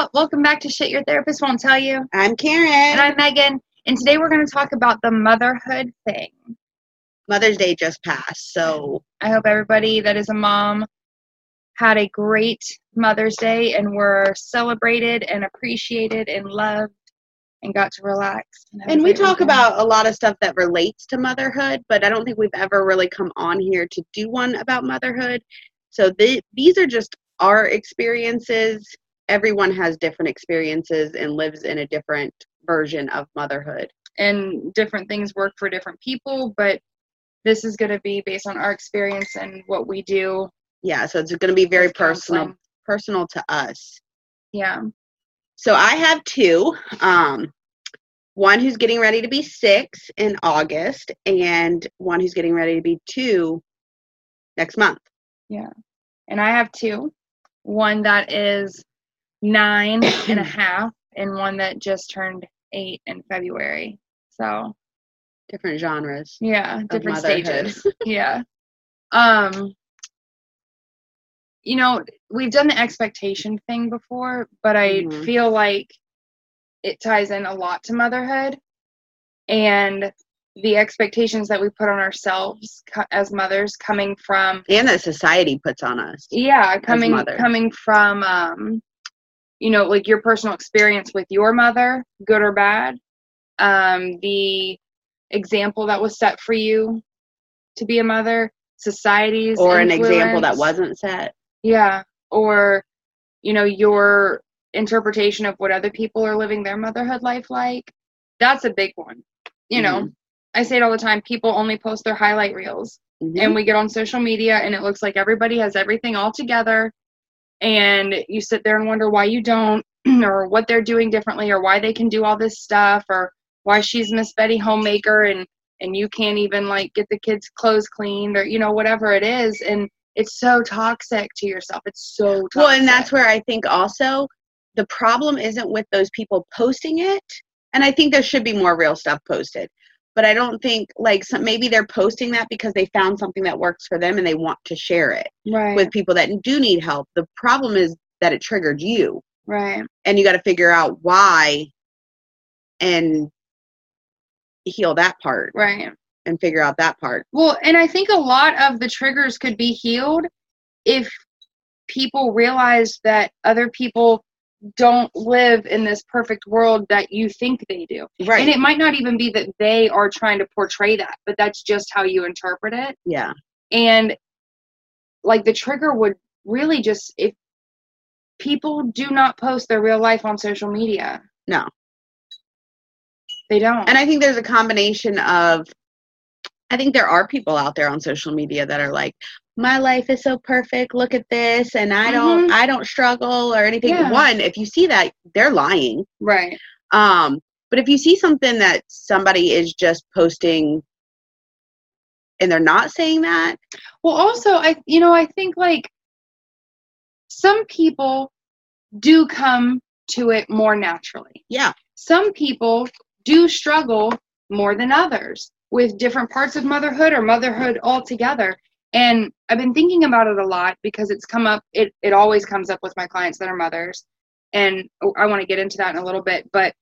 y'all. Welcome back to Shit Your Therapist Won't Tell You. I'm Karen. And I'm Megan. And today we're going to talk about the motherhood thing. Mother's Day just passed, so I hope everybody that is a mom had a great Mother's Day and were celebrated and appreciated and loved and got to relax. And, and we talk weekend. about a lot of stuff that relates to motherhood, but I don't think we've ever really come on here to do one about motherhood. So th- these are just our experiences. Everyone has different experiences and lives in a different version of motherhood. and different things work for different people, but this is going to be based on our experience and what we do. Yeah, so it's going to be very personal counseling. personal to us. Yeah. So I have two. Um, one who's getting ready to be six in August, and one who's getting ready to be two next month. Yeah. And I have two. One that is nine and a half, and one that just turned eight in February. So Different genres. yeah, different stages. yeah. Um you know, we've done the expectation thing before, but I Mhm. feel like it ties in a lot to motherhood and the expectations that we put on ourselves co- as mothers coming from And that society puts on us. yeah coming coming from um you know like your personal experience with your mother good or bad um the example that was set for you to be a mother society's Or an example that wasn't set. yeah or you know your interpretation of what other people are living their motherhood life like. That's a big one you know? I say it all the time people only post their highlight reels. Mhm. and we get on social media and it looks like everybody has everything all together and you sit there and wonder why you don't or what they're doing differently or why they can do all this stuff or why she's miss betty homemaker and and you can't even like get the kids clothes cleaned or you know whatever it is and it's so toxic to yourself it's so toxic. well, and that's where I think also the problem isn't with those people posting it. And I think there should be more real stuff posted. But I don't think like some, maybe they're posting that because they found something that works for them and they want to share it right with people that do need help. The problem is that it triggered you. right and you got to figure out why and heal that part right and figure out that part Well, and I think a lot of the triggers could be healed if people realize that other people don't live in this perfect world that you think they do. right And it might not even be that they are trying to portray that, but that's just how you interpret it. yeah And like the trigger would really just if people do not post their real life on social media. No. They don't. and i think there's a combination of i think there are people out there on social media that are like my life is so perfect look at this and i don't i don't struggle or anything Yeah. one if you see that they're lying right. um but if you see something that somebody is just posting and they're not saying that Well, also, I you know I think like some people do come to it more naturally. yeah Some people do struggle more than others with different parts of motherhood or motherhood altogether. And I've been thinking about it a lot because it's come up. It it always comes up with my clients that are mothers, and I want to get into that in a little bit. But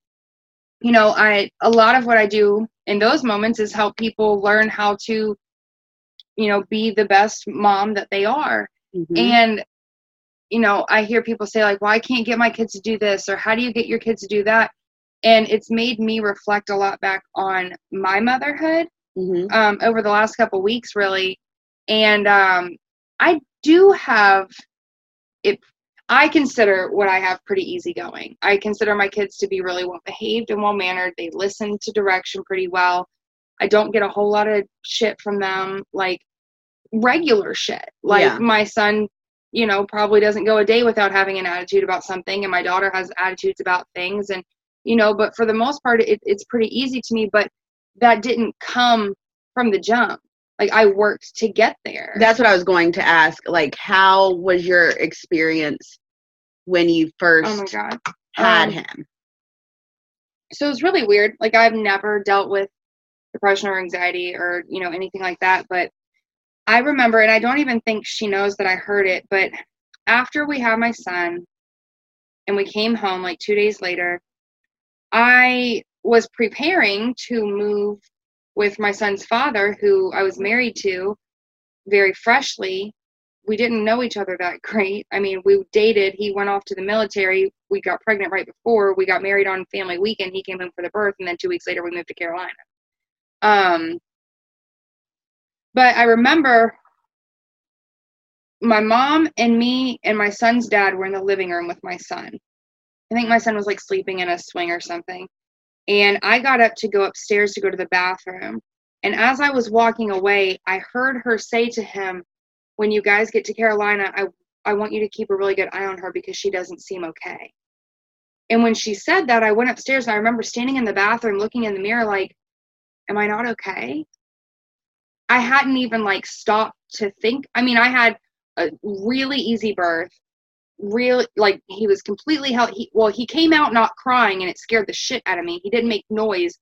you know, I a lot of what I do in those moments is help people learn how to you know be the best mom that they are Mhm. and you know i hear people say like well i can't get my kids to do this or how do you get your kids to do that and it's made me reflect a lot back on my motherhood Mhm. um, over the last couple weeks really and um, i do have it i consider what i have pretty easygoing. I consider my kids to be really well behaved and well mannered they listen to direction pretty well. I don't get a whole lot of shit from them like regular shit. Like Yeah. my son you know probably doesn't go a day without having an attitude about something and my daughter has attitudes about things and you know but for the most part it, it's pretty easy to me but that didn't come from the jump like i worked to get there That's what I was going to ask. Like, how was your experience when you first oh my god had Um, him? so it's really weird like i've never dealt with depression or anxiety or you know anything like that but i remember and i don't even think she knows that i heard it but after we had my son and we came home like two days later. I was preparing to move with my son's father, who I was married to very freshly. We didn't know each other that great. I mean, we dated. He went off to the military. We got pregnant right before. We got married on family weekend. He came home for the birth, and then two weeks later, we moved to Carolina. Um, but I remember my mom and me and my son's dad were in the living room with my son. I think my son was like sleeping in a swing or something. And I got up to go upstairs to go to the bathroom. And as I was walking away, I heard her say to him, When you guys get to Carolina, I, I want you to keep a really good eye on her because she doesn't seem okay. And when she said that, I went upstairs and I remember standing in the bathroom looking in the mirror like, Am I not okay? I hadn't even like stopped to think. I mean, I had a really easy birth. Real like he was completely healthy. He, well, he came out not crying, and it scared the shit out of me. He didn't make noise,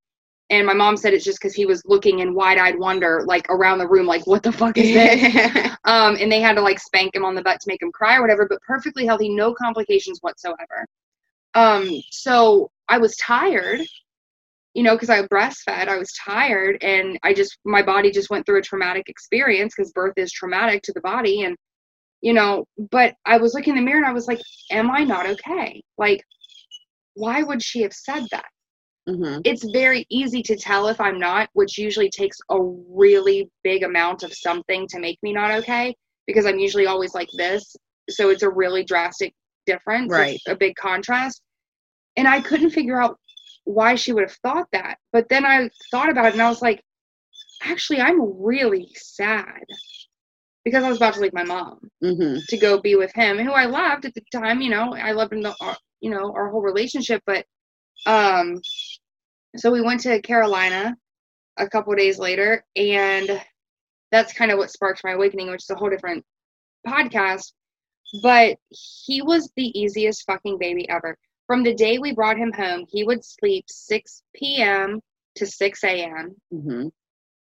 and my mom said it's just because he was looking in wide-eyed wonder, like around the room, like what the fuck is this? um, and they had to like spank him on the butt to make him cry or whatever. But perfectly healthy, no complications whatsoever. Um, so I was tired you know, because I breastfed, I was tired and I just, my body just went through a traumatic experience because birth is traumatic to the body. And, you know, but I was looking in the mirror and I was like, am I not okay? Like, why would she have said that? Mm-hmm. It's very easy to tell if I'm not, which usually takes a really big amount of something to make me not okay because I'm usually always like this. So it's a really drastic difference, right? A big contrast. And I couldn't figure out why she would have thought that. But then I thought about it and I was like, actually, I'm really sad because I was about to leave my mom mm-hmm. to go be with him, who I loved at the time. You know, I loved him, the, uh, you know, our whole relationship. But um, so we went to Carolina a couple days later, and that's kind of what sparked my awakening, which is a whole different podcast. But he was the easiest fucking baby ever. From the day we brought him home, he would sleep 6 p.m. to 6 a.m. Mm-hmm.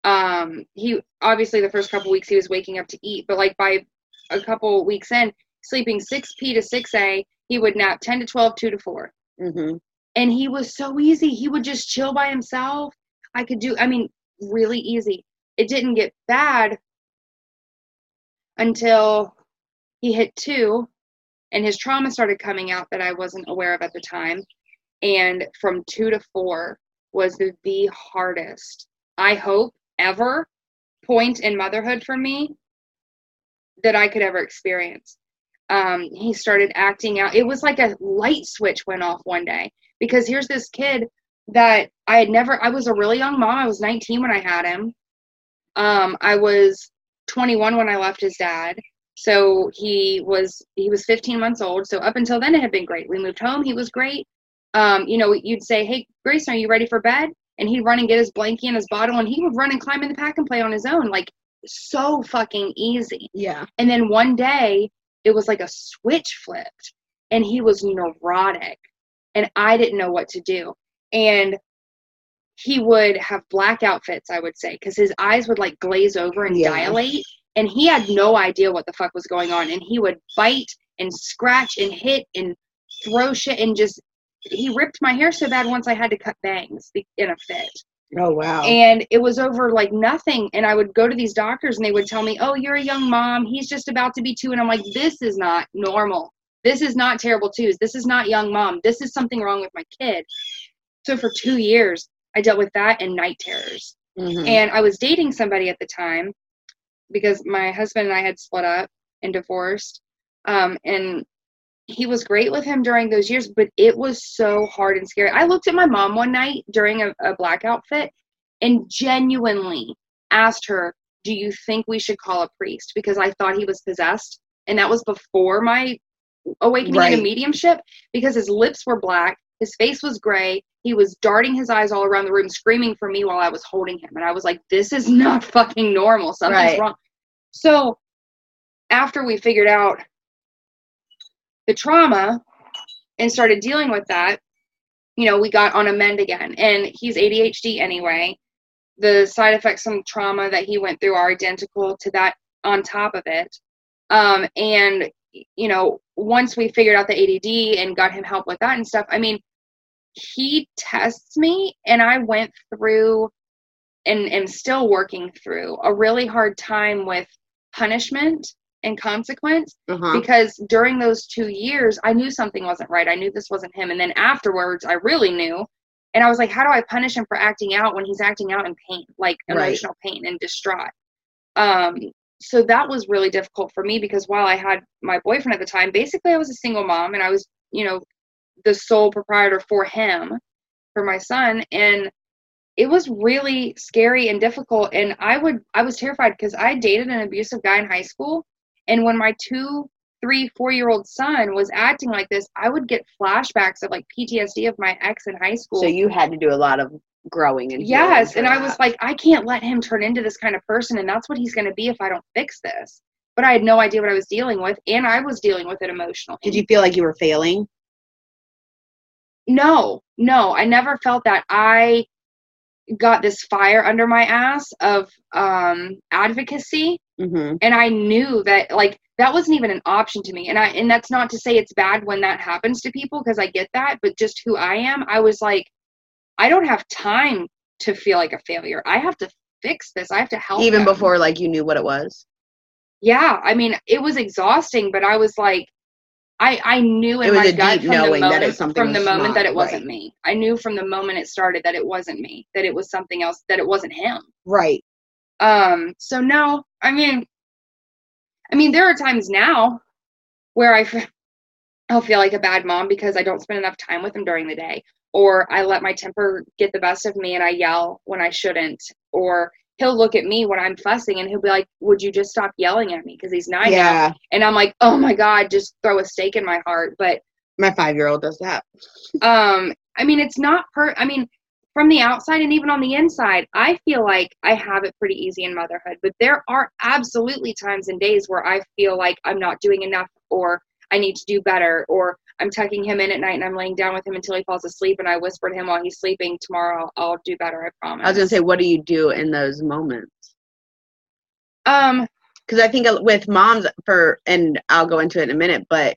Um, he obviously the first couple weeks he was waking up to eat, but like by a couple weeks in, sleeping 6 p to 6 a, he would nap 10 to 12, 2 to 4. Mm-hmm. And he was so easy. He would just chill by himself. I could do, I mean, really easy. It didn't get bad until he hit two and his trauma started coming out that I wasn't aware of at the time. And from two to four was the, the hardest, I hope, ever point in motherhood for me that I could ever experience. Um, he started acting out. It was like a light switch went off one day because here's this kid that I had never, I was a really young mom. I was 19 when I had him. Um, I was 21 when I left his dad. So he was he was 15 months old. So up until then, it had been great. We moved home. He was great. Um, you know, you'd say, "Hey, Grayson, are you ready for bed?" And he'd run and get his blankie and his bottle, and he would run and climb in the pack and play on his own, like so fucking easy. Yeah. And then one day, it was like a switch flipped, and he was neurotic, and I didn't know what to do. And he would have blackout fits, I would say, because his eyes would like glaze over and yeah. dilate and he had no idea what the fuck was going on and he would bite and scratch and hit and throw shit and just he ripped my hair so bad once I had to cut bangs in a fit. Oh wow. And it was over like nothing and I would go to these doctors and they would tell me, "Oh, you're a young mom. He's just about to be 2." And I'm like, "This is not normal. This is not terrible twos. This is not young mom. This is something wrong with my kid." So for 2 years, I dealt with that and night terrors. Mm-hmm. And I was dating somebody at the time because my husband and I had split up and divorced. Um, and he was great with him during those years, but it was so hard and scary. I looked at my mom one night during a, a blackout fit and genuinely asked her, Do you think we should call a priest? Because I thought he was possessed. And that was before my awakening right. into mediumship because his lips were black, his face was gray, he was darting his eyes all around the room, screaming for me while I was holding him. And I was like, this is not fucking normal. Something's right. wrong. So after we figured out the trauma and started dealing with that, you know, we got on a mend again. And he's ADHD anyway. The side effects from trauma that he went through are identical to that on top of it. Um, and, you know, once we figured out the ADD and got him help with that and stuff, I mean, he tests me and I went through and am still working through a really hard time with punishment and consequence Uh-huh. because during those two years I knew something wasn't right. I knew this wasn't him. And then afterwards I really knew. And I was like, how do I punish him for acting out when he's acting out in pain, like Right. emotional pain and distraught? Um, so that was really difficult for me because while I had my boyfriend at the time, basically I was a single mom and I was, you know, the sole proprietor for him, for my son. And it was really scary and difficult. And I would, I was terrified because I dated an abusive guy in high school. And when my two, three, four year old son was acting like this, I would get flashbacks of like PTSD of my ex in high school. So you had to do a lot of growing and Yes, and I was like, I can't let him turn into this kind of person, and that's what he's going to be if I don't fix this. But I had no idea what I was dealing with, and I was dealing with it emotionally. Did you feel like you were failing? No, no, I never felt that. I got this fire under my ass of um, advocacy, Mm-hmm. and I knew that like that wasn't even an option to me. And I and that's not to say it's bad when that happens to people because I get that, but just who I am, I was like, I don't have time to feel like a failure. I have to fix this. I have to help. Even them. before like you knew what it was. yeah i mean it was exhausting but i was like i i knew in It was my a gut deep from the knowing that moment it's something from the moment not that it wasn't right. me i knew from the moment it started that it wasn't me that it was something else that it wasn't him Right. um so no i mean i mean there are times now where i i'll feel like a bad mom because i don't spend enough time with him during the day or i let my temper get the best of me and i yell when i shouldn't or he'll look at me when i'm fussing and he'll be like would you just stop yelling at me because he's nine now yeah. and I'm like, oh my god, just throw a stake in my heart. But My five year old does that. um, I mean, it's not per. I mean, from the outside and even on the inside, I feel like I have it pretty easy in motherhood. But there are absolutely times and days where I feel like I'm not doing enough, or I need to do better, or I'm tucking him in at night and I'm laying down with him until he falls asleep, and I whisper to him while he's sleeping, "Tomorrow I'll, I'll do better. I promise." I was gonna say, what do you do in those moments? um, Because I think with moms, for and I'll go into it in a minute, but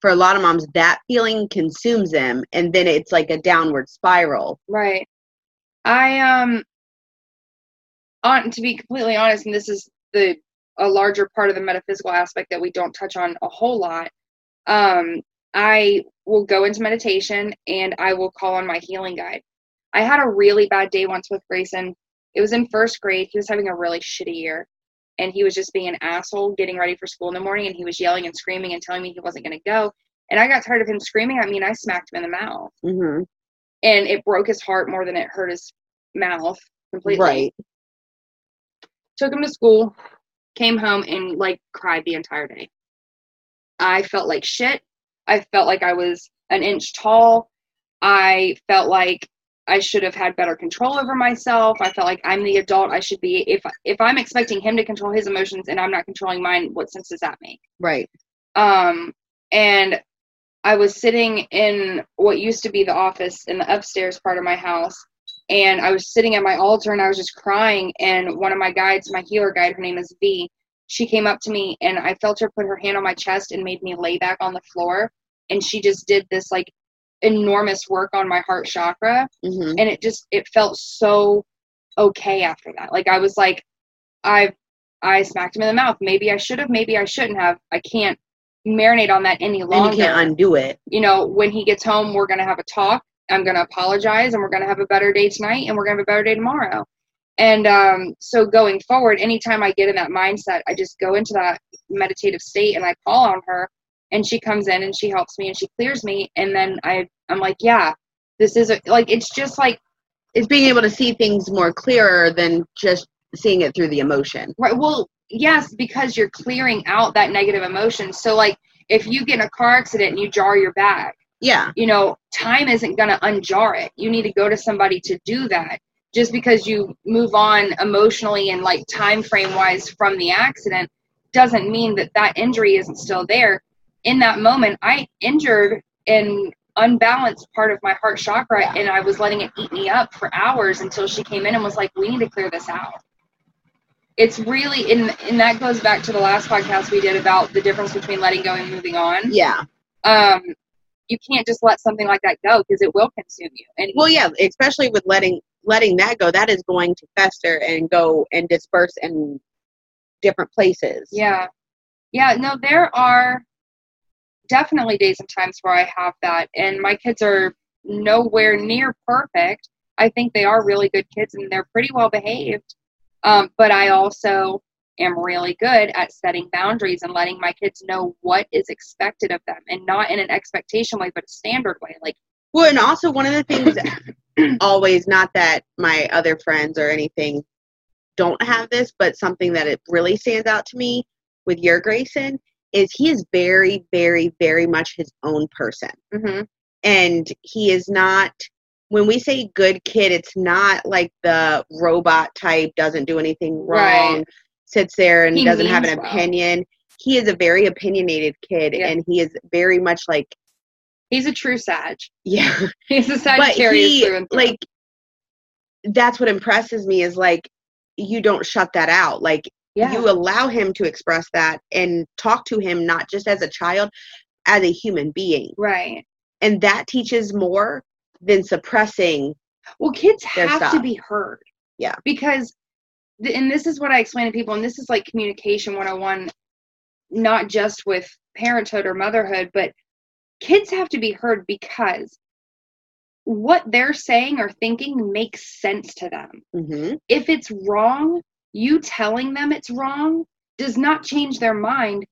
for a lot of moms, that feeling consumes them, and then it's like a downward spiral. Right. I um on to be completely honest, and this is the a larger part of the metaphysical aspect that we don't touch on a whole lot. Um, I will go into meditation and I will call on my healing guide. I had a really bad day once with Grayson. It was in first grade. He was having a really shitty year. And he was just being an asshole getting ready for school in the morning and he was yelling and screaming and telling me he wasn't gonna go. And I got tired of him screaming at me and I smacked him in the mouth hmm and it broke his heart more than it hurt his mouth completely. Right. Took him to school, came home and like cried the entire day. I felt like shit. I felt like I was an inch tall. I felt like I should have had better control over myself. I felt like I'm the adult I should be. If if I'm expecting him to control his emotions and I'm not controlling mine, what sense does that make? Right. um and i was sitting in what used to be the office in the upstairs part of my house and i was sitting at my altar and i was just crying and one of my guides my healer guide her name is v she came up to me and i felt her put her hand on my chest and made me lay back on the floor and she just did this like enormous work on my heart chakra hmm and it just it felt so okay after that. Like i was like i i smacked him in the mouth. Maybe i should have maybe i shouldn't have. I can't marinate on that any longer And you can't undo it. you know when he gets home we're to have a talk. I'm to apologize and we're to have a better day tonight and we're to have a better day tomorrow. And um, so going forward anytime i get in that mindset i just go into that meditative state and i call on her and she comes in and she helps me and she clears me and then i i'm like yeah this is a, like it's just like It's being able to see things more clearer than just seeing it through the emotion. Right. Well, yes, because you're clearing out that negative emotion. So, like, if you get in a car accident and you jar your back, Yeah. you know, time isn't going to unjar it. You need to go to somebody to do that. Just because you move on emotionally and like time frame wise from the accident doesn't mean that that injury isn't still there. In that moment, I injured an unbalanced part of my heart chakra and I was letting it eat me up for hours until she came in and was like, we need to clear this out. it's really and and that goes back to the last podcast we did about the difference between letting go and moving on. Yeah. Um, you can't just let something like that go because it will consume you. And Well, yeah, especially with letting letting that go, that is going to fester and go and disperse in different places. Yeah. Yeah, no, there are definitely days and times where I have that, and my kids are nowhere near perfect. I think they are really good kids and they're pretty well behaved. Um, but I also am really good at setting boundaries and letting my kids know what is expected of them and not in an expectation way, but a standard way. Like, Well, and also one of the things, always not that my other friends or anything don't have this, but something that it really stands out to me with your Grayson is he is very, very, very much his own person, mhm, and he is not. When we say good kid, it's not like the robot type, doesn't do anything wrong, Right. sits there and He doesn't have an well. opinion. He is a very opinionated kid, Yeah. and he is very much like, he's a true Sag. yeah, He's a but Sagittarius he through and through. like that's what impresses me is like you don't shut that out like yeah, you allow him to express that and talk to him not just as a child as a human being right. and that teaches more than suppressing Well, kids have to be heard. Yeah. Because, th- and this is what I explain to people, and this is like communication 101, not just with parenthood or motherhood, but kids have to be heard because what they're saying or thinking makes sense to them. hmm If it's wrong, you telling them it's wrong does not change their mind.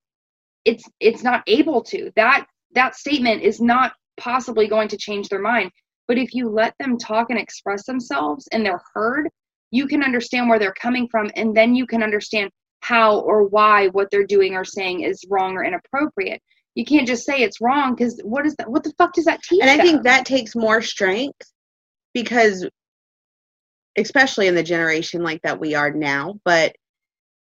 It's it's not able to. That that statement is not possibly going to change their mind. But if you let them talk and express themselves and they're heard, you can understand where they're coming from and then you can understand how or why what they're doing or saying is wrong or inappropriate. You can't just say it's wrong because what is that? What the fuck does that teach? and i them? think that takes more strength because especially in the generation like that we are now but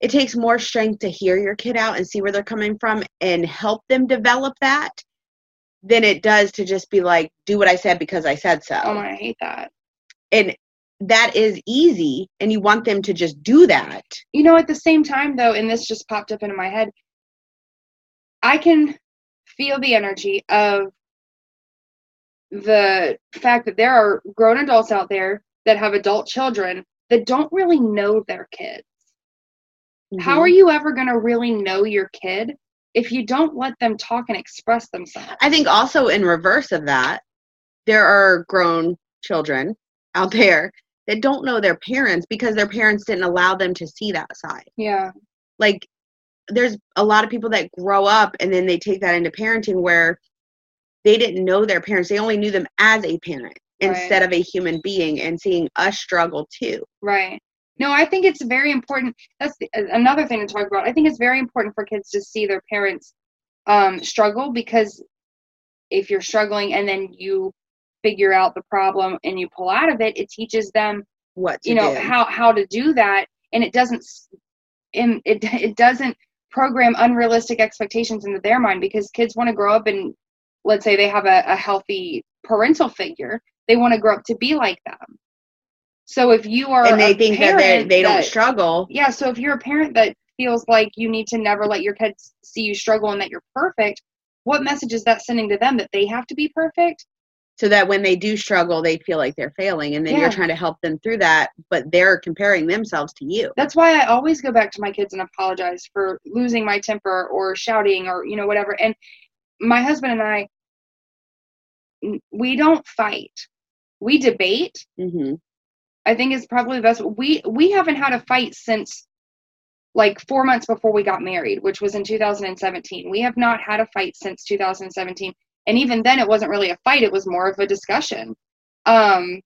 it takes more strength to hear your kid out and see where they're coming from and help them develop that than it does to just be like do what i said because i said so oh, I hate that. and that is easy and you want them to just do that you know at the same time though and this just popped up into my head i can feel the energy of the fact that there are grown adults out there that have adult children that don't really know their kids. How are mm-hmm. you ever going to really know your kid if you don't let them talk and express themselves? I think also in reverse of that there are grown children out there that don't know their parents because their parents didn't allow them to see that side. Yeah. Like there's a lot of people that grow up and then they take that into parenting where they didn't know their parents. They only knew them as a parent Right. instead of a human being and seeing us struggle too Right. No, I think it's very important. That's the, another thing to talk about. I think it's very important for kids to see their parents um, struggle because if you're struggling and then you figure out the problem and you pull out of it, it teaches them, what to you know, do. how how to do that, and it doesn't, and it it doesn't program unrealistic expectations into their mind because kids want to grow up and let's say they have a, a healthy parental figure, they want to grow up to be like them. So if you are and they a think that they they don't that- struggle yeah, so if you're a parent that feels like you need to never let your kids see you struggle and that you're perfect, what message is that sending to them that they have to be perfect? so that when they do struggle they feel like they're failing and then Yeah. you're trying to help them through that but they're comparing themselves to you That's why I always go back to my kids and apologize for losing my temper or shouting or you know whatever. And my husband and i we don't fight. We debate. hmm I think is probably the best. We we haven't had a fight since like four months before we got married, which was in 2017. We have not had a fight since 2017, and even then, it wasn't really a fight. It was more of a discussion. Um,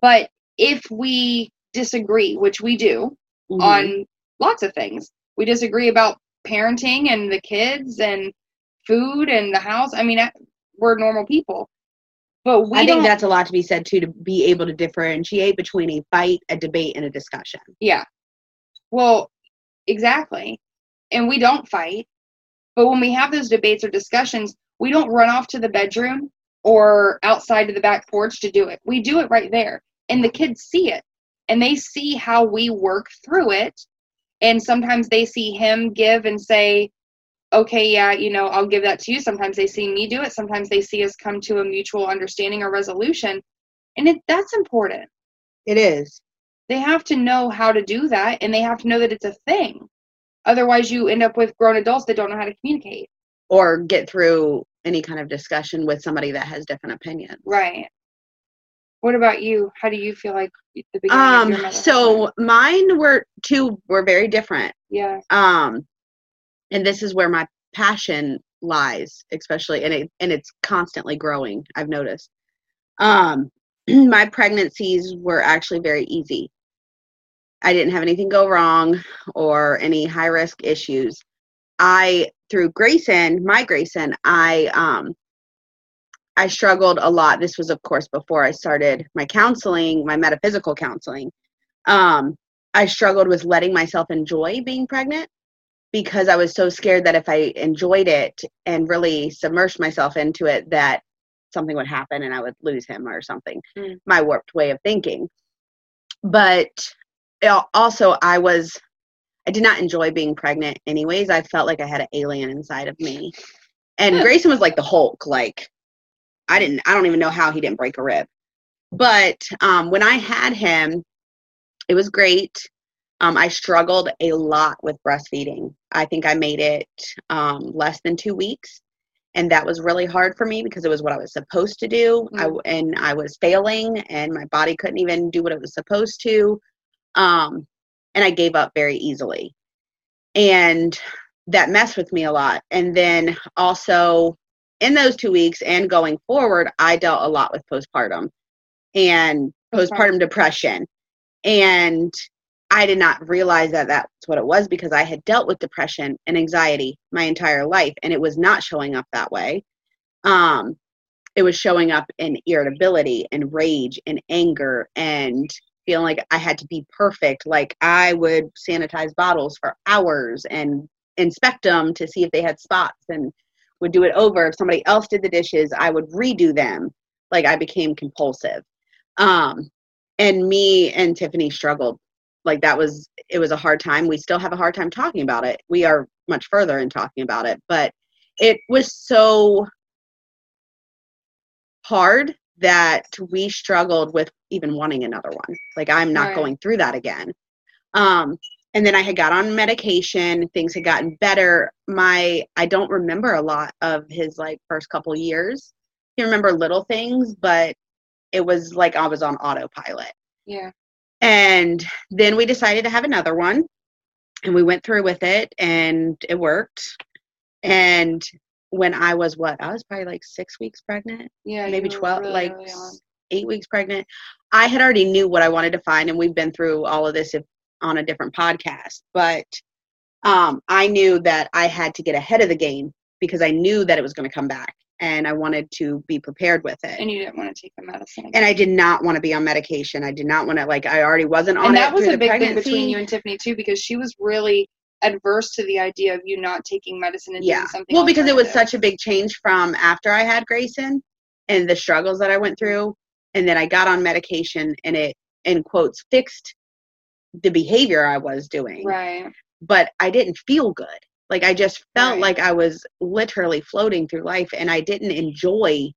but if we disagree, which we do Mm-hmm. on lots of things, we disagree about parenting and the kids and food and the house. I mean, we're normal people, but I think that's a lot to be said too to be able to differentiate between a fight, a debate, and a discussion. Yeah. Well, exactly. And we don't fight. But when we have those debates or discussions, we don't run off to the bedroom or outside to the back porch to do it. We do it right there. And the kids see it. And they see how we work through it. And sometimes they see him give and say, okay, yeah, you know, I'll give that to you. Sometimes they see me do it. Sometimes they see us come to a mutual understanding or resolution. And it, that's important. It is. They have to know how to do that and they have to know that it's a thing. Otherwise, you end up with grown adults that don't know how to communicate. Or get through any kind of discussion with somebody that has different opinions. Right. What about you? How do you feel like the beginning Um, so mine were two were very different. yeah, Um, and this is where my passion lies, especially and it and it's constantly growing. I've noticed. Um, my pregnancies were actually very easy. I didn't have anything go wrong or any high risk issues. I through Grayson, my Grayson, I um I struggled a lot. This was of course before I started my counseling, my metaphysical counseling. Um I struggled with letting myself enjoy being pregnant because I was so scared that if I enjoyed it and really submerged myself into it that something would happen and I would lose him or something. Mm. My warped way of thinking. But also I was I did not enjoy being pregnant anyways. I felt like I had an alien inside of me. And Grayson was like the Hulk, like I didn't I don't even know how he didn't break a rib. But um when I had him, it was great. Um, I struggled a lot with breastfeeding. I think I made it um, less than two weeks, and that was really hard for me because it was what I was supposed to do. I w and I was failing, and my body couldn't even do what it was supposed to. Um, and I gave up very easily, and that messed with me a lot. And then also in those two weeks and going forward, I dealt a lot with postpartum and Postpartum. postpartum depression. And I did not realize that that's what it was because I had dealt with depression and anxiety my entire life and it was not showing up that way. Um, it was showing up in irritability and rage and anger and feeling like I had to be perfect. Like I would sanitize bottles for hours and inspect them to see if they had spots and would do it over. If somebody else did the dishes, I would redo them. Like I became compulsive. Um, and me and Tiffany struggled. Like that was it was a hard time. We still have a hard time talking about it. We are much further in talking about it, but it was so hard that we struggled with even wanting another one. Like I'm not Right. going through that again. Um and then I had got on medication, things had gotten better. My I don't remember a lot of his like first couple years. I remember little things, but it was like I was on autopilot. yeah, And then we decided to have another one and we went through with it and it worked. And when I was what? I was probably like 6 weeks pregnant yeah. maybe 12 really like early on. s- eight weeks pregnant i had already knew what i wanted to find and we've been through all of this if, on a different podcast but um, i knew that i had to get ahead of the game because i knew that it was going to come back and i wanted to be prepared with it and you didn't want to take the medicine. and i did not want to be on medication i did not want to like i already wasn't on and that was a big thing between you and Tiffany too, because she was really adverse to the idea of you not taking medicine and yeah doing something. well because it was such a big change from after i had grayson and the struggles that i went through and then i got on medication and it in quotes fixed the behavior i was doing right. but i didn't feel good like i just felt Right. like i was literally floating through life and i didn't enjoy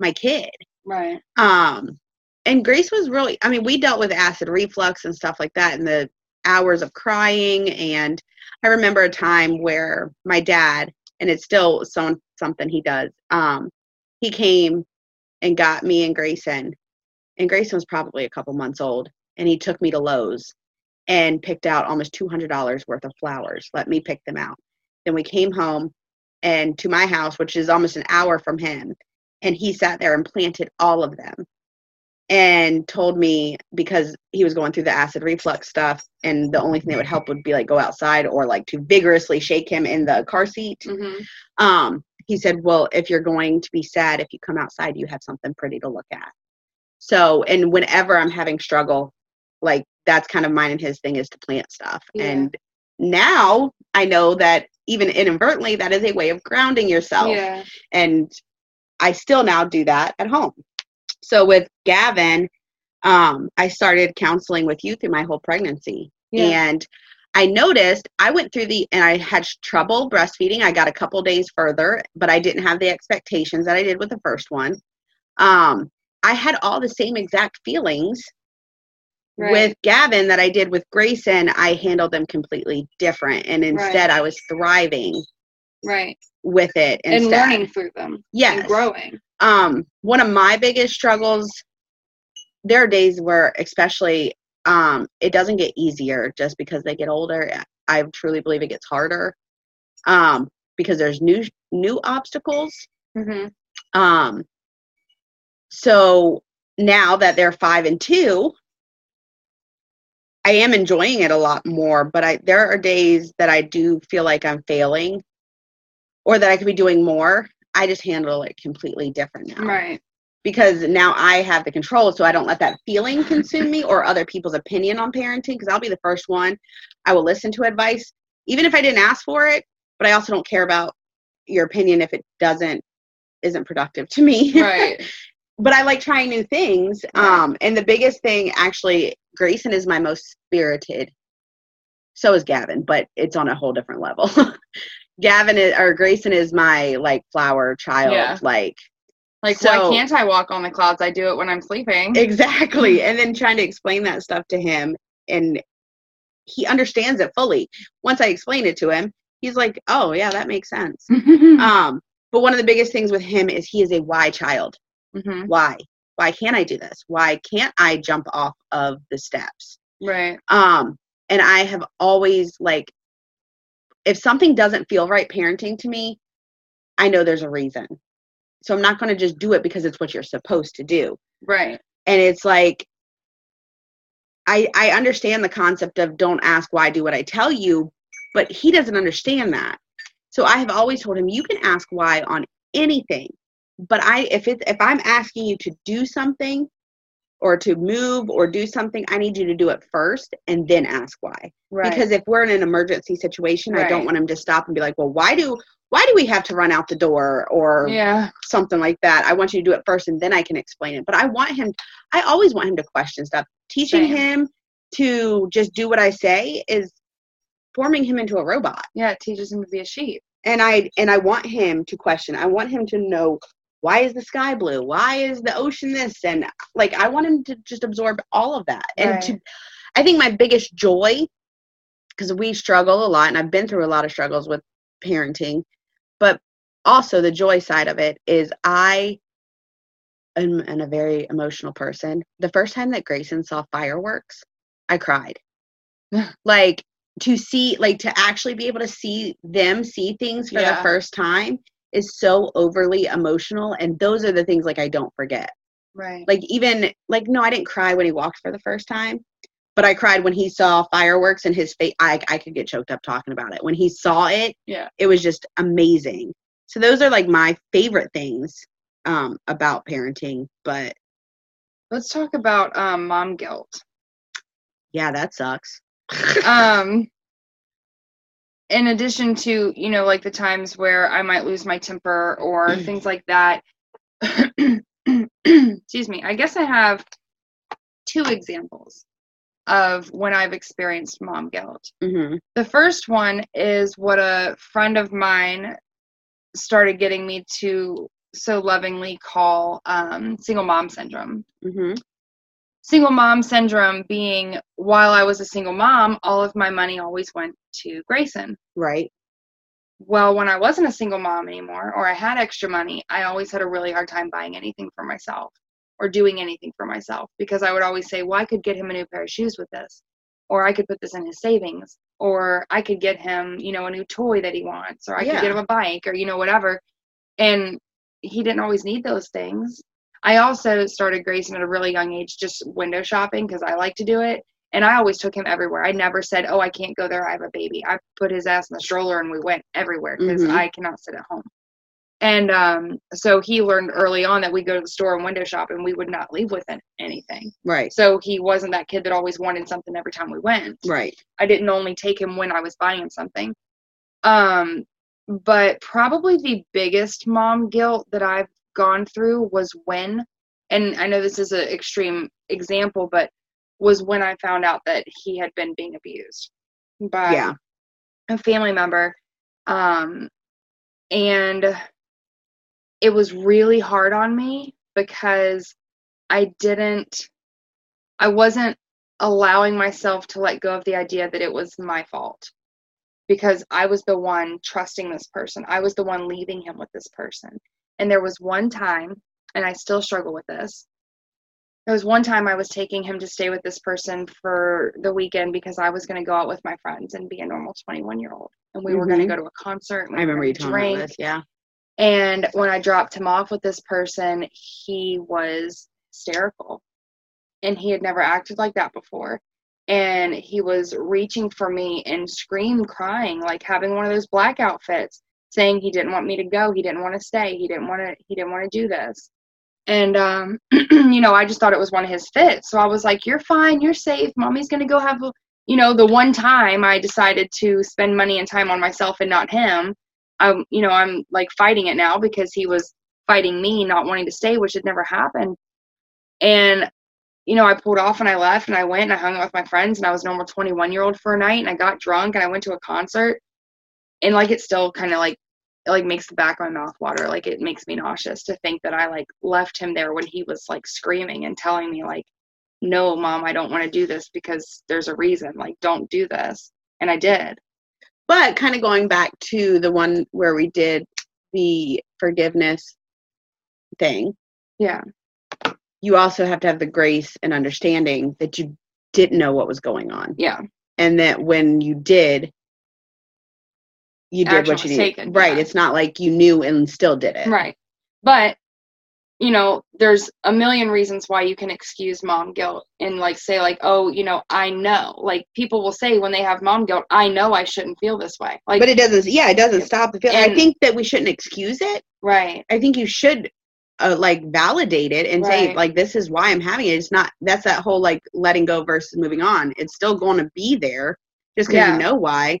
my kid Right. um and grace was really i mean we dealt with acid reflux and stuff like that and the hours of crying and i remember a time where my dad and it's still some, something he does um he came and got me and grayson and grayson was probably a couple months old and he took me to Lowe's and picked out almost $200 worth of flowers let me pick them out then we came home and to my house which is almost an hour from him and he sat there and planted all of them and told me because he was going through the acid reflux stuff and the only thing that would help would be like go outside or like to vigorously shake him in the car seat. Hmm um he said well if you're going to be sad if you come outside you have something pretty to look at. So and whenever i'm having struggle like that's kind of mine and his thing is to plant stuff. Yeah. and now i know that even inadvertently that is a way of grounding yourself Yeah. and I still now do that at home. So with Gavin, um, I started counseling with you through my whole pregnancy, Yeah. and I noticed I went through the and I had trouble breastfeeding. I got a couple days further, but I didn't have the expectations that I did with the first one. Um, I had all the same exact feelings Right. with Gavin that I did with Grayson. I handled them completely different, and instead I was thriving right. with it And learning through them. yes, And growing. um one of my biggest struggles there are days where especially um it doesn't get easier just because they get older i truly believe it gets harder um because there's new new obstacles hmm um so now that they're five and two i am enjoying it a lot more but i there are days that i do feel like i'm failing or that i could be doing more i just handle it completely different now Right. because now I have the control, so I don't let that feeling consume me or other people's opinion on parenting. Because I'll be the first one, I will listen to advice, even if I didn't ask for it. But I also don't care about your opinion if it doesn't isn't productive to me. Right. but I like trying new things. Um, and the biggest thing, actually, Grayson is my most spirited. So is Gavin, but it's on a whole different level. Gavin is, or Grayson is my like flower child, Yeah. like Like, So- why can't I walk on the clouds? I do it when I'm sleeping. Exactly. And then trying to explain that stuff to him and he understands it fully. Once I explain it to him, he's like, "Oh, yeah, that makes sense." Um, but one of the biggest things with him is he is a why child. Hmm Why? Why can't I do this? Why can't I jump off of the steps? Right. Um, and I have always like if something doesn't feel right parenting to me, I know there's a reason. So I'm not going to just do it because it's what you're supposed to do. Right. and it's like i i understand the concept of don't ask why do what i tell you but he doesn't understand that so i have always told him you can ask why on anything but i if it's if i'm asking you to do something or to move or do something i need you to do it first and then ask why Right. because if we're in an emergency situation i don't want him to stop and be like well why do why do we have to run out the door or yeah. something like that. I want you to do it first and then I can explain it. But I want him, I always want him to question stuff. Teaching Same. him to just do what I say is forming him into a robot. Yeah. It teaches him to be a sheep. And I and I want him to question. I want him to know why is the sky blue? Why is the ocean this? And like I want him to just absorb all of that. And to I think my biggest joy because we struggle a lot and I've been through a lot of struggles with parenting, but also the joy side of it is I am, am a very emotional person. The first time that Grayson saw fireworks, I cried. like to see like to actually be able to see them see things for Yeah. the first time is so overly emotional and those are the things like I don't forget Right. like even like no i didn't cry when he walked for the first time but i cried when he saw fireworks and his face I, I could get choked up talking about it when he saw it Yeah. it was just amazing so those are like my favorite things um about parenting but Let's talk about um, mom guilt. yeah that sucks um in addition to you know like the times where i might lose my temper or things like that. Excuse me. I guess i have two examples of when i've experienced mom guilt. Hmm the first one is what a friend of mine started getting me to so lovingly call um, single mom syndrome. Hmm single mom syndrome being while I was a single mom, all of my money always went to Grayson. right Well, when I wasn't a single mom anymore or I had extra money, I always had a really hard time buying anything for myself or doing anything for myself because I would always say, well, I could get him a new pair of shoes with this, or I could put this in his savings, or I could get him, you know, a new toy that he wants, or I Yeah. could get him a bike, or, you know, whatever. And he didn't always need those things. I also started Grayson at a really young age just window shopping because I like to do it. And I always took him everywhere. I never said, "Oh, I can't go there. I have a baby." I put his ass in the stroller and we went everywhere because Mhm. I cannot sit at home. And um, so he learned early on that we go to the store and window shop and we would not leave with anything. right So he wasn't that kid that always wanted something every time we went. right I didn't only take him when I was buying him something. Um, but probably the biggest mom guilt that I've gone through was when, and I know this is an extreme example, but was when I found out that he had been being abused. by Yeah. a family member. Um, and it was really hard on me because I didn't, I wasn't allowing myself to let go of the idea that it was my fault because I was the one trusting this person. I was the one leaving him with this person. And there was one time, and I still struggle with this. There was one time I was taking him to stay with this person for the weekend because I was going to go out with my friends and be a normal 21 year old. And we were going to mm-hmm. go to a concert. we I remember you telling this. Yeah. And when I dropped him off with this person, he was hysterical. And he had never acted like that before. And he was reaching for me and scream crying, like having one of those blackout fits, saying he didn't want me to go, he didn't want to stay, he didn't want to he didn't want to do this. And um, you know, I just thought it was one of his fits. So I was like, You're fine, you're safe, mommy's gonna go have a you know, the one time I decided to spend money and time on myself and not him, I'm, you know, I'm like fighting it now because he was fighting me, not wanting to stay, which had never happened. And, you know, I pulled off and I left and I went and I hung out with my friends and I was normal 21 year old for a night and I got drunk and I went to a concert. And like, it still kind of like, it like makes the back of my mouth water. Like, it makes me nauseous to think that I like left him there when he was like screaming and telling me, like, no, mom, I don't want to do this because there's a reason. Like, don't do this. And I did. But kind of going back to the one where we did the forgiveness thing, Yeah. you also have to have the grace and understanding that you didn't know what was going on. Yeah. And that when you did, you did what you needed. Right. yeah. It's not like you knew and still did it. Right. But, you know, there's a million reasons why you can excuse mom guilt and like say, like, oh, you know, I know. Like people will say when they have mom guilt, I know I shouldn't feel this way. Like, But it doesn't, yeah, it doesn't stop the feeling. I think that we shouldn't excuse it. right. I think you should uh, like validate it and say like this is why I'm having it. It's not that's that whole like letting go versus moving on. It's still going to be there just because Yeah. you know why,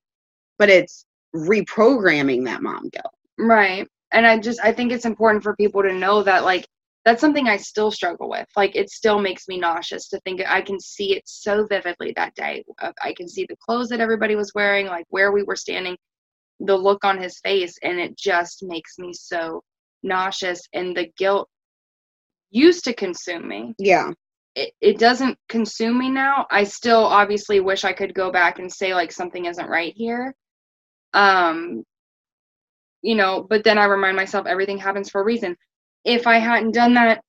but it's reprogramming that mom guilt. Right. And I just I think it's important for people to know that like that's something I still struggle with. Like it still makes me nauseous to think I can see it so vividly that day. Uh, I can see the clothes that everybody was wearing, like where we were standing, the look on his face and it just makes me so nauseous and the guilt used to consume me. Yeah. It, it doesn't consume me now. I still obviously wish I could go back and say like something isn't right here. Um you know, but then I remind myself everything happens for a reason. If I hadn't done that,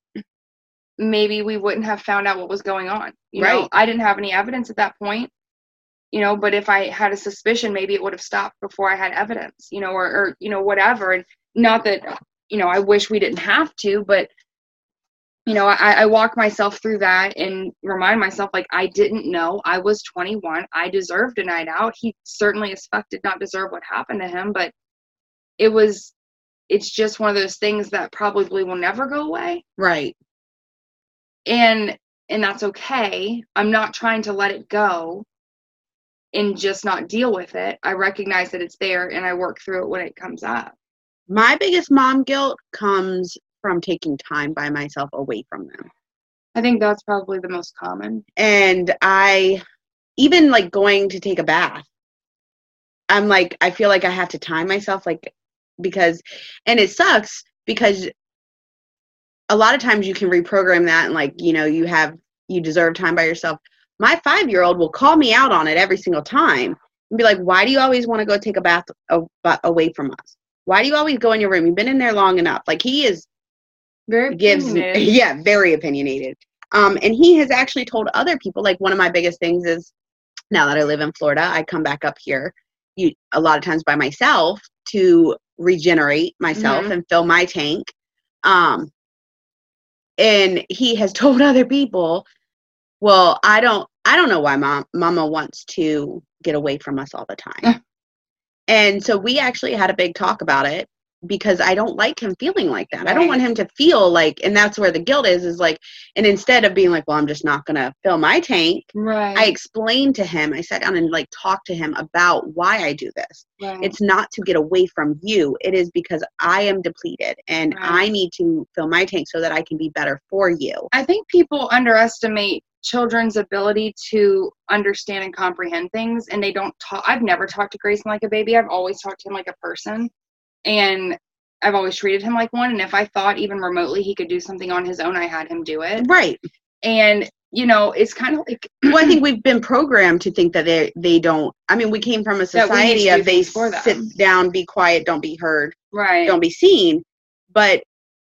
maybe we wouldn't have found out what was going on. You know, Right. I didn't have any evidence at that point. You know, but if I had a suspicion, maybe it would have stopped before I had evidence, you know, or, or you know, whatever. And not that, you know, I wish we didn't have to, but you know, I, I walk myself through that and remind myself like I didn't know. I was 21. I deserved a night out. He certainly as fuck did not deserve what happened to him, but it was it's just one of those things that probably will never go away. Right. And and that's okay. I'm not trying to let it go and just not deal with it. I recognize that it's there and I work through it when it comes up. My biggest mom guilt comes from taking time by myself away from them. I think that's probably the most common. And I even like going to take a bath. I'm like I feel like I have to time myself like because and it sucks because a lot of times you can reprogram that and like you know you have you deserve time by yourself my five year old will call me out on it every single time and be like why do you always want to go take a bath away from us why do you always go in your room you've been in there long enough like he is Very gives yeah very opinionated. Um and he has actually told other people like one of my biggest things is now that i live in florida i come back up here you a lot of times by myself to regenerate myself Mhm. and fill my tank. Um and he has told other people well i don't i don't know why mom mama wants to get away from us all the time. And so we actually had a big talk about it because I don't like him feeling like that. I don't want him to feel like, and that's where the guilt is, is like, and instead of being like, well, I'm just not going to fill my tank, Right. I explained to him, I sat down and like talked to him about why I do this. right. It's not to get away from you, it is because I am depleted and Right. I need to fill my tank so that I can be better for you. I think people underestimate children's ability to understand and comprehend things and they don't talk I've never talked to Grayson like a baby. I've always talked to him like a person. And I've always treated him like one and if I thought even remotely he could do something on his own, I had him do it. Right. And you know, it's kind of like well, I think we've been programmed to think that they they don't. I mean, we came from a That we need society of they sit down, be quiet, don't be heard, right. don't be seen. But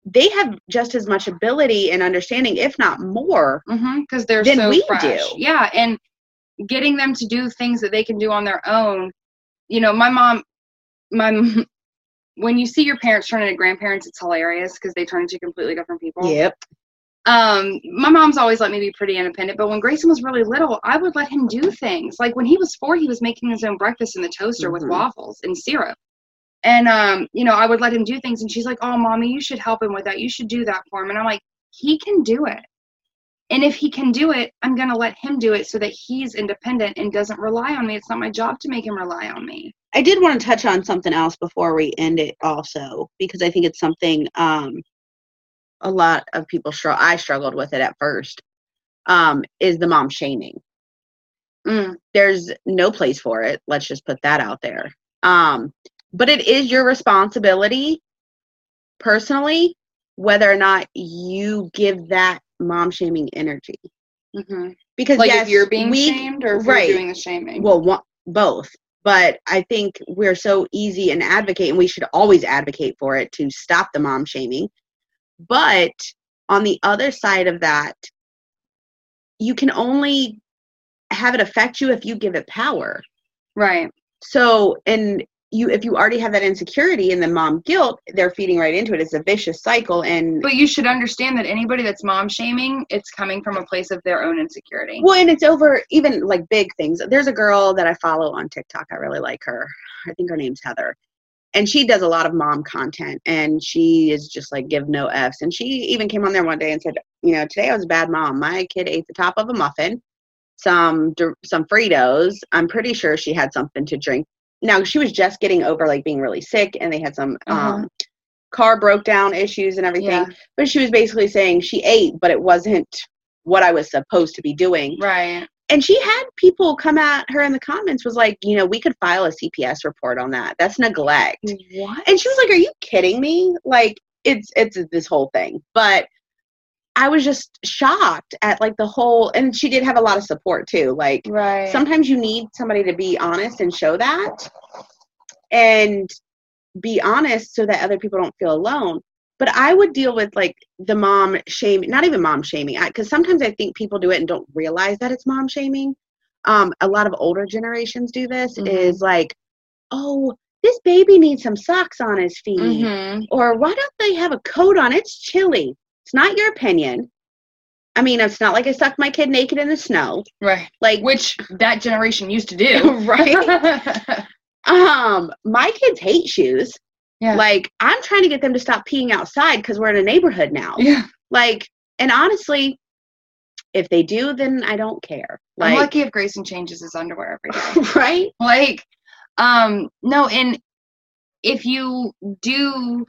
they have just as much ability and understanding, if not more. because Mm-hmm, they're than so we fresh. do. Yeah, and getting them to do things that they can do on their own. You know, my mom, my when you see your parents turn into grandparents, it's hilarious because they turn into completely different people. Yep. Um, my mom's always let me be pretty independent, but when Grayson was really little, I would let him do things. Like when he was four, he was making his own breakfast in the toaster with Mhm. waffles and syrup. And um, you know, I would let him do things and she's like, Oh mommy, you should help him with that. You should do that for him. And I'm like, he can do it. And if he can do it, I'm gonna let him do it so that he's independent and doesn't rely on me. It's not my job to make him rely on me. I did want to touch on something else before we end it, also, because I think it's something um, a lot of people struggle. I struggled with it at first. Um, is the mom shaming? Mm, There's no place for it. Let's just put that out there. Um, but it is your responsibility, personally, whether or not you give that mom shaming energy. hmm Because Like yes, if you're being we, shamed or if right. you're doing the shaming. well one, both but i think we're so easy and advocate and we should always advocate for it to stop the mom shaming but on the other side of that you can only have it affect you if you give it power right. so and you if you already have that insecurity and the mom guilt they're feeding right into it it's a vicious cycle and But you should understand that anybody that's mom shaming, it's coming from a place of their own insecurity. Well, and it's over even like big things. There's a girl that I follow on TikTok. I really like her. I think her name's Heather. And she does a lot of mom content and she is just like give no F's. And she even came on there one day and said, you know, today I was a bad mom. My kid ate the top of a muffin, some some Fritos. I'm pretty sure she had something to drink. Now she was just getting over like being really sick and they had some Uh-huh. um car broke down issues and everything. Yeah. But she was basically saying she ate, but it wasn't what I was supposed to be doing Right. and she had people come at her in the comments was like you know we could file a cps report on that that's neglect What? and she was like are you kidding me like it's it's this whole thing but i was just shocked at like the whole and she did have a lot of support too like Right. sometimes you need somebody to be honest and show that and be honest so that other people don't feel alone but i would deal with like the mom shame not even mom shaming because sometimes i think people do it and don't realize that it's mom shaming um, a lot of older generations do this Mhm. is like oh this baby needs some socks on his feet Mhm. or why don't they have a coat on it's chilly it's not your opinion i mean it's not like i sucked my kid naked in the snow Right. like Which that generation used to do. right um my kids hate shoes yeah. like i'm trying to get them to stop peeing outside because we're in a neighborhood now yeah. like and honestly if they do then i don't care I'm like lucky if Grayson changes his underwear every day. right like, um, no, and if you do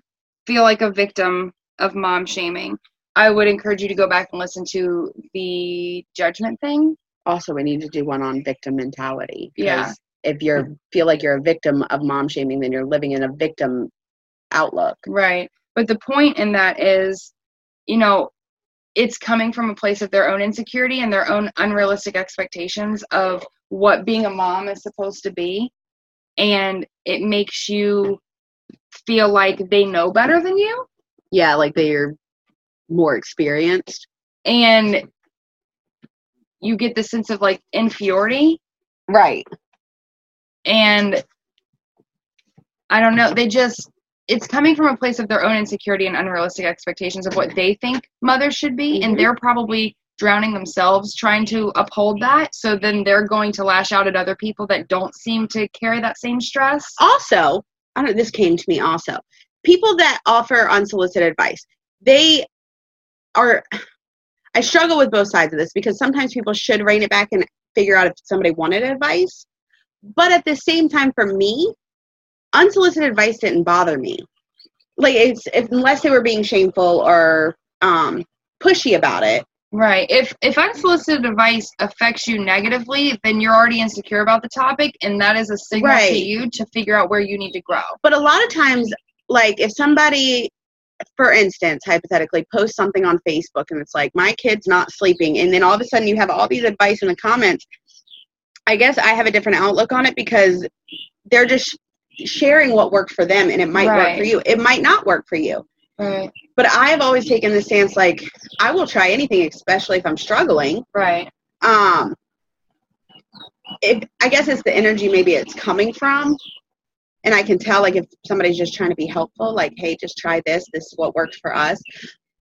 feel like a victim of mom shaming, I would encourage you to go back and listen to the judgment thing. also we need to do one on victim mentality Yeah. if you feel like you're a victim of mom shaming then you're living in a victim outlook Right. But the point in that is, you know, it's coming from a place of their own insecurity and their own unrealistic expectations of what being a mom is supposed to be. And it makes you feel like they know better than you. yeah like they're more experienced And you get the sense of like inferiority. right And I don't know, they just, it's coming from a place of their own insecurity and unrealistic expectations of what they think mothers should be. Mhm. And they're probably drowning themselves trying to uphold that. So then they're going to lash out at other people that don't seem to carry that same stress. also i don't this came to me also people that offer unsolicited advice they are i struggle with both sides of this because sometimes people should rein it back and figure out if somebody wanted advice but at the same time for me unsolicited advice didn't bother me like it's if, unless they were being shameful or um pushy about it Right. If if unsolicited advice affects you negatively, then you're already insecure about the topic, and that is a signal to you to figure out where you need to grow. But a lot of times, like if somebody, for instance, hypothetically, post something on Facebook and it's like, my kid's not sleeping, and then all of a sudden you have all these advice in the comments, I guess I have a different outlook on it because they're just sharing what worked for them and it might work for you. It might not work for you. Right. But I have always taken the stance like, I will try anything, especially if I'm struggling. Right. um if i guess it's the energy maybe it's coming from and i can tell like if somebody's just trying to be helpful like hey just try this this is what works for us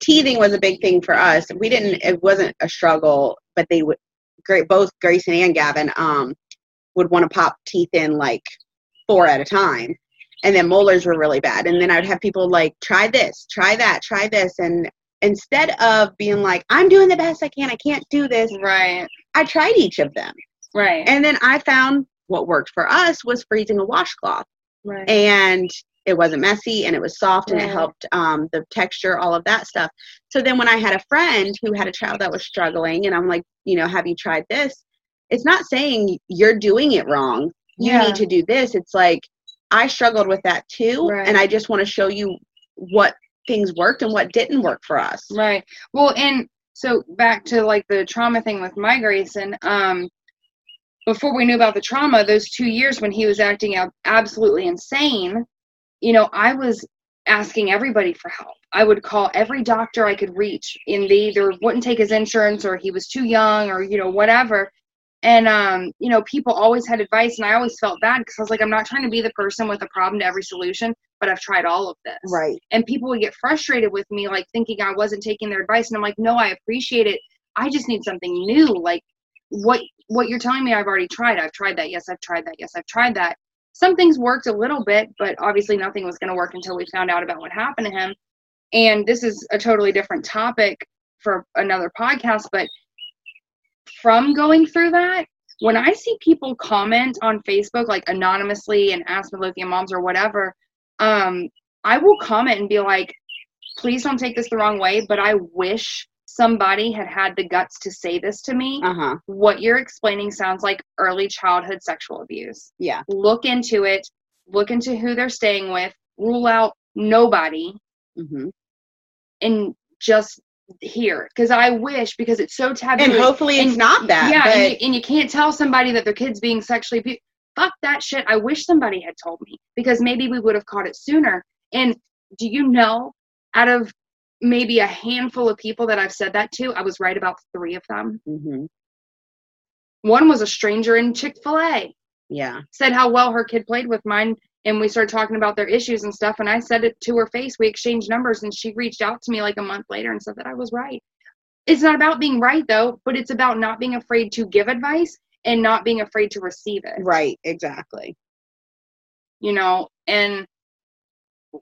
teething was a big thing for us we didn't it wasn't a struggle but they would great both grayson and gavin um would want to pop teeth in like four at a time and then molars were really bad and then i'd have people like try this try that try this and instead of being like i'm doing the best i can i can't do this Right. I tried each of them. Right. And then I found what worked for us was freezing a washcloth. Right. And it wasn't messy and it was soft and it helped um, the texture, all of that stuff. So then when I had a friend who had a child that was struggling, and I'm like, you know, have you tried this? It's not saying you're doing it wrong. You Yeah. need to do this. It's like, I struggled with that too. Right. And I just want to show you what things worked and what didn't work for us. Right. Well, and so back to like the trauma thing with my Grayson. Um, before we knew about the trauma, those two years when he was acting out absolutely insane, you know, I was asking everybody for help. I would call every doctor I could reach, and they either wouldn't take his insurance or he was too young or you know whatever. And um, you know, people always had advice, and I always felt bad because I was like, I'm not trying to be the person with a problem to every solution, but I've tried all of this Right. and people would get frustrated with me like thinking i wasn't taking their advice and i'm like no i appreciate it i just need something new like what what you're telling me i've already tried. I've tried that. Yes i've tried that. Yes i've tried that. Some things worked a little bit but obviously nothing was going to work until we found out about what happened to him. And this is a totally different topic for another podcast but from going through that when i see people comment on facebook like anonymously and ask midlothian moms or whatever um I will comment and be like, please don't take this the wrong way, but I wish somebody had had the guts to say this to me. Uh huh. What you're explaining sounds like early childhood sexual abuse. Yeah. Look into it, look into who they're staying with, rule out nobody, hmm and just hear. Because I wish, because it's so taboo. And hopefully it's and- not that. yeah, but and, you, and you can't tell somebody that their kid's being sexually abused. Fuck that shit. I wish somebody had told me because maybe we would have caught it sooner. And do you know, out of maybe a handful of people that I've said that to, I was right about three of them. hmm One was a stranger in Chick fil A, Yeah. said how well her kid played with mine. And we started talking about their issues and stuff. And I said it to her face. We exchanged numbers, and she reached out to me like a month later and said that I was right. It's not about being right, though, but it's about not being afraid to give advice and not being afraid to receive it. Right. Exactly. you know, and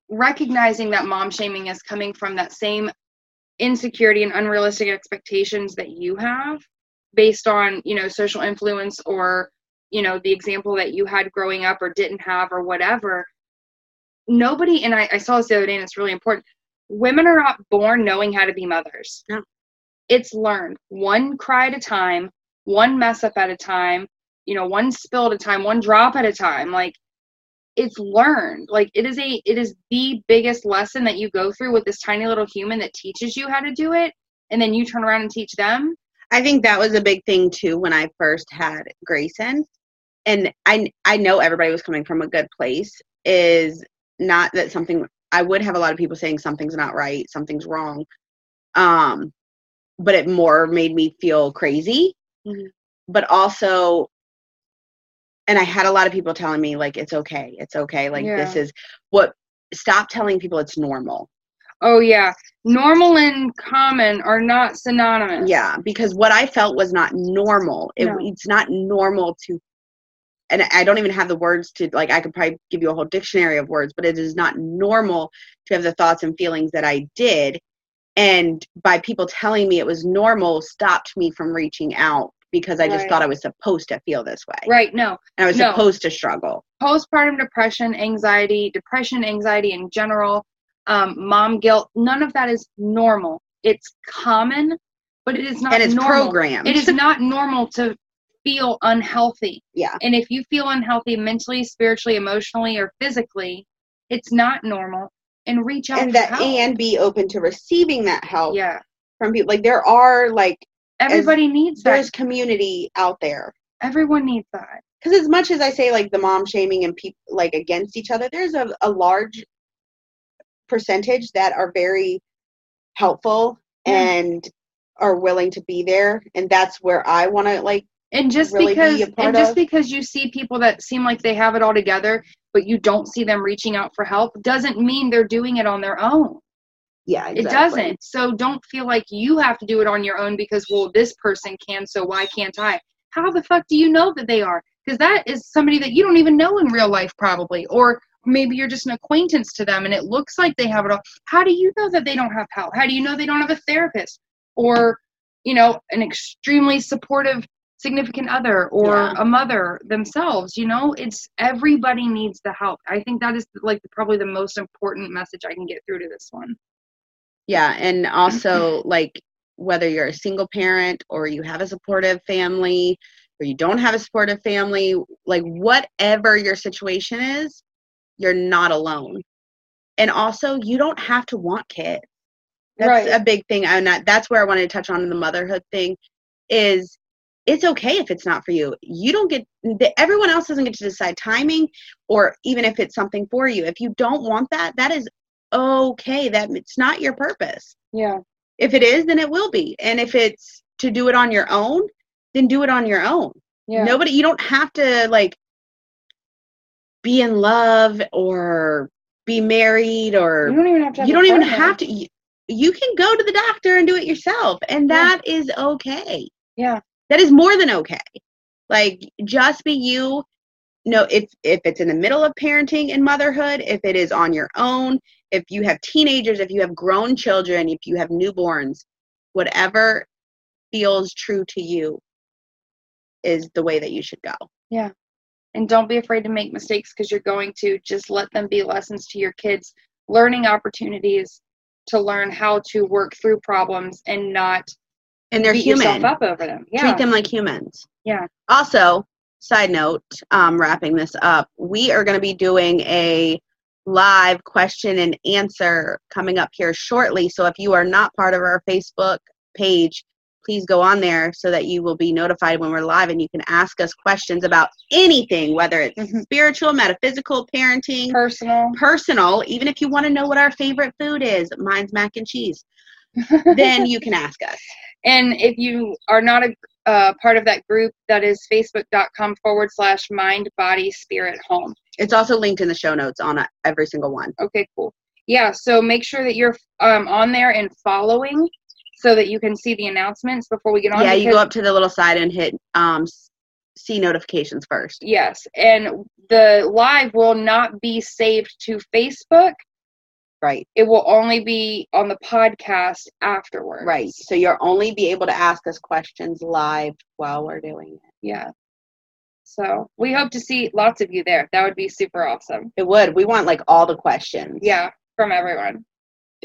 recognizing that mom shaming is coming from that same insecurity and unrealistic expectations that you have based on, you know, social influence or, you know, the example that you had growing up or didn't have or whatever. Nobody, and I, I saw this the other day and it's really important. Women are not born knowing how to be mothers. No. It's learned one cry at a time, one mess up at a time, you know, one spill at a time, one drop at a time. Like it's learned like it is a it is the biggest lesson that you go through with this tiny little human that teaches you how to do it and then you turn around and teach them I think that was a big thing too when I first had Grayson. And I I know everybody was coming from a good place. Is not that something I would have a lot of people saying something's not right, something's wrong. Um, but it more made me feel crazy. Mhm. But also and I had a lot of people telling me like it's okay, it's okay, like this is what stop telling people it's normal. oh yeah normal and common are not synonymous Yeah, because what I felt was not normal. It, No. It's not normal to, and I don't even have the words to, like, I could probably give you a whole dictionary of words, but it is not normal to have the thoughts and feelings that I did. And by people telling me it was normal, stopped me from reaching out because I just Right. thought I was supposed to feel this way. right no And I was No. supposed to struggle. postpartum depression anxiety depression anxiety in general um, mom guilt none of that is normal it's common but it is not and it's normal. programmed. It is not normal to feel unhealthy. Yeah. And if you feel unhealthy mentally, spiritually, emotionally, or physically, it's not normal. And reach out and for that help. and be open to receiving that help yeah, from people. Like there are like everybody needs that. there's community out there. Everyone needs that. Because as much as I say like the mom shaming and people like against each other, there's a, a large percentage that are very helpful Yeah. and are willing to be there. And that's where I want to like And just really be because a part and just of. because you see people that seem like they have it all together, but you don't see them reaching out for help, doesn't mean they're doing it on their own. Yeah, It doesn't. So don't feel like you have to do it on your own because well this person can, so why can't I? How the fuck do you know that they are? Because that is somebody that you don't even know in real life probably, or maybe you're just an acquaintance to them and it looks like they have it all. How do you know that they don't have help? How do you know they don't have a therapist or you know an extremely supportive significant other or Yeah. a mother themselves? You know, it's everybody needs the help. I think that is like probably the most important message I can get through to this one. Yeah, and also like whether you're a single parent or you have a supportive family or you don't have a supportive family, like whatever your situation is, you're not alone. And also, you don't have to want kids. That's Right. a big thing. i'm not that's where I wanted to touch on the motherhood thing is it's okay if it's not for you. You don't get the, everyone else doesn't get to decide timing or even if it's something for you. If you don't want that, that is okay. That it's not your purpose. Yeah. If it is, then it will be. And if it's to do it on your own, then do it on your own. Yeah. Nobody you don't have to like be in love or be married or You don't even have to. You don't even partner. have to you, you can go to the doctor and do it yourself and Yeah. that is okay. Yeah. That is more than okay. Like just be you. No, if if it's in the middle of parenting and motherhood, if it is on your own, if you have teenagers, if you have grown children, if you have newborns, whatever feels true to you is the way that you should go. Yeah. And don't be afraid to make mistakes because you're going to. Just let them be lessons to your kids, learning opportunities to learn how to work through problems and not And they're beat human. yourself up over them. Yeah. Treat them like humans. Yeah. Also, side note, um, wrapping this up, we are going to be doing a live question and answer coming up here shortly. So if you are not part of our Facebook page, please go on there so that you will be notified when we're live and you can ask us questions about anything, whether it's Mhm. spiritual, metaphysical, parenting, Personal. personal, even if you want to know what our favorite food is, mine's mac and cheese, then you can ask us. And if you are not a uh, part of that group, that is facebook.com forward slash mind, body, spirit, home. It's also linked in the show notes on every single one. Okay, cool. Yeah, so make sure that you're um, on there and following so that you can see the announcements before we get on. Yeah, you go up to the little side and hit um, see notifications first. Yes, and the live will not be saved to Facebook. Right, It will only be on the podcast afterwards. right. So you'll only be able to ask us questions live while we're doing it. Yeah. So we hope to see lots of you there. That would be super awesome. It would. We want like all the questions. Yeah, from everyone.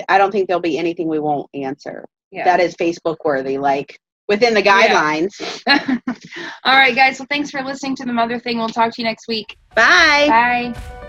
I don't think there'll be anything we won't answer. Yeah. That is Facebook worthy, like within the guidelines. All right, guys. Well, thanks for listening to the mother thing. We'll talk to you next week. Bye. Bye.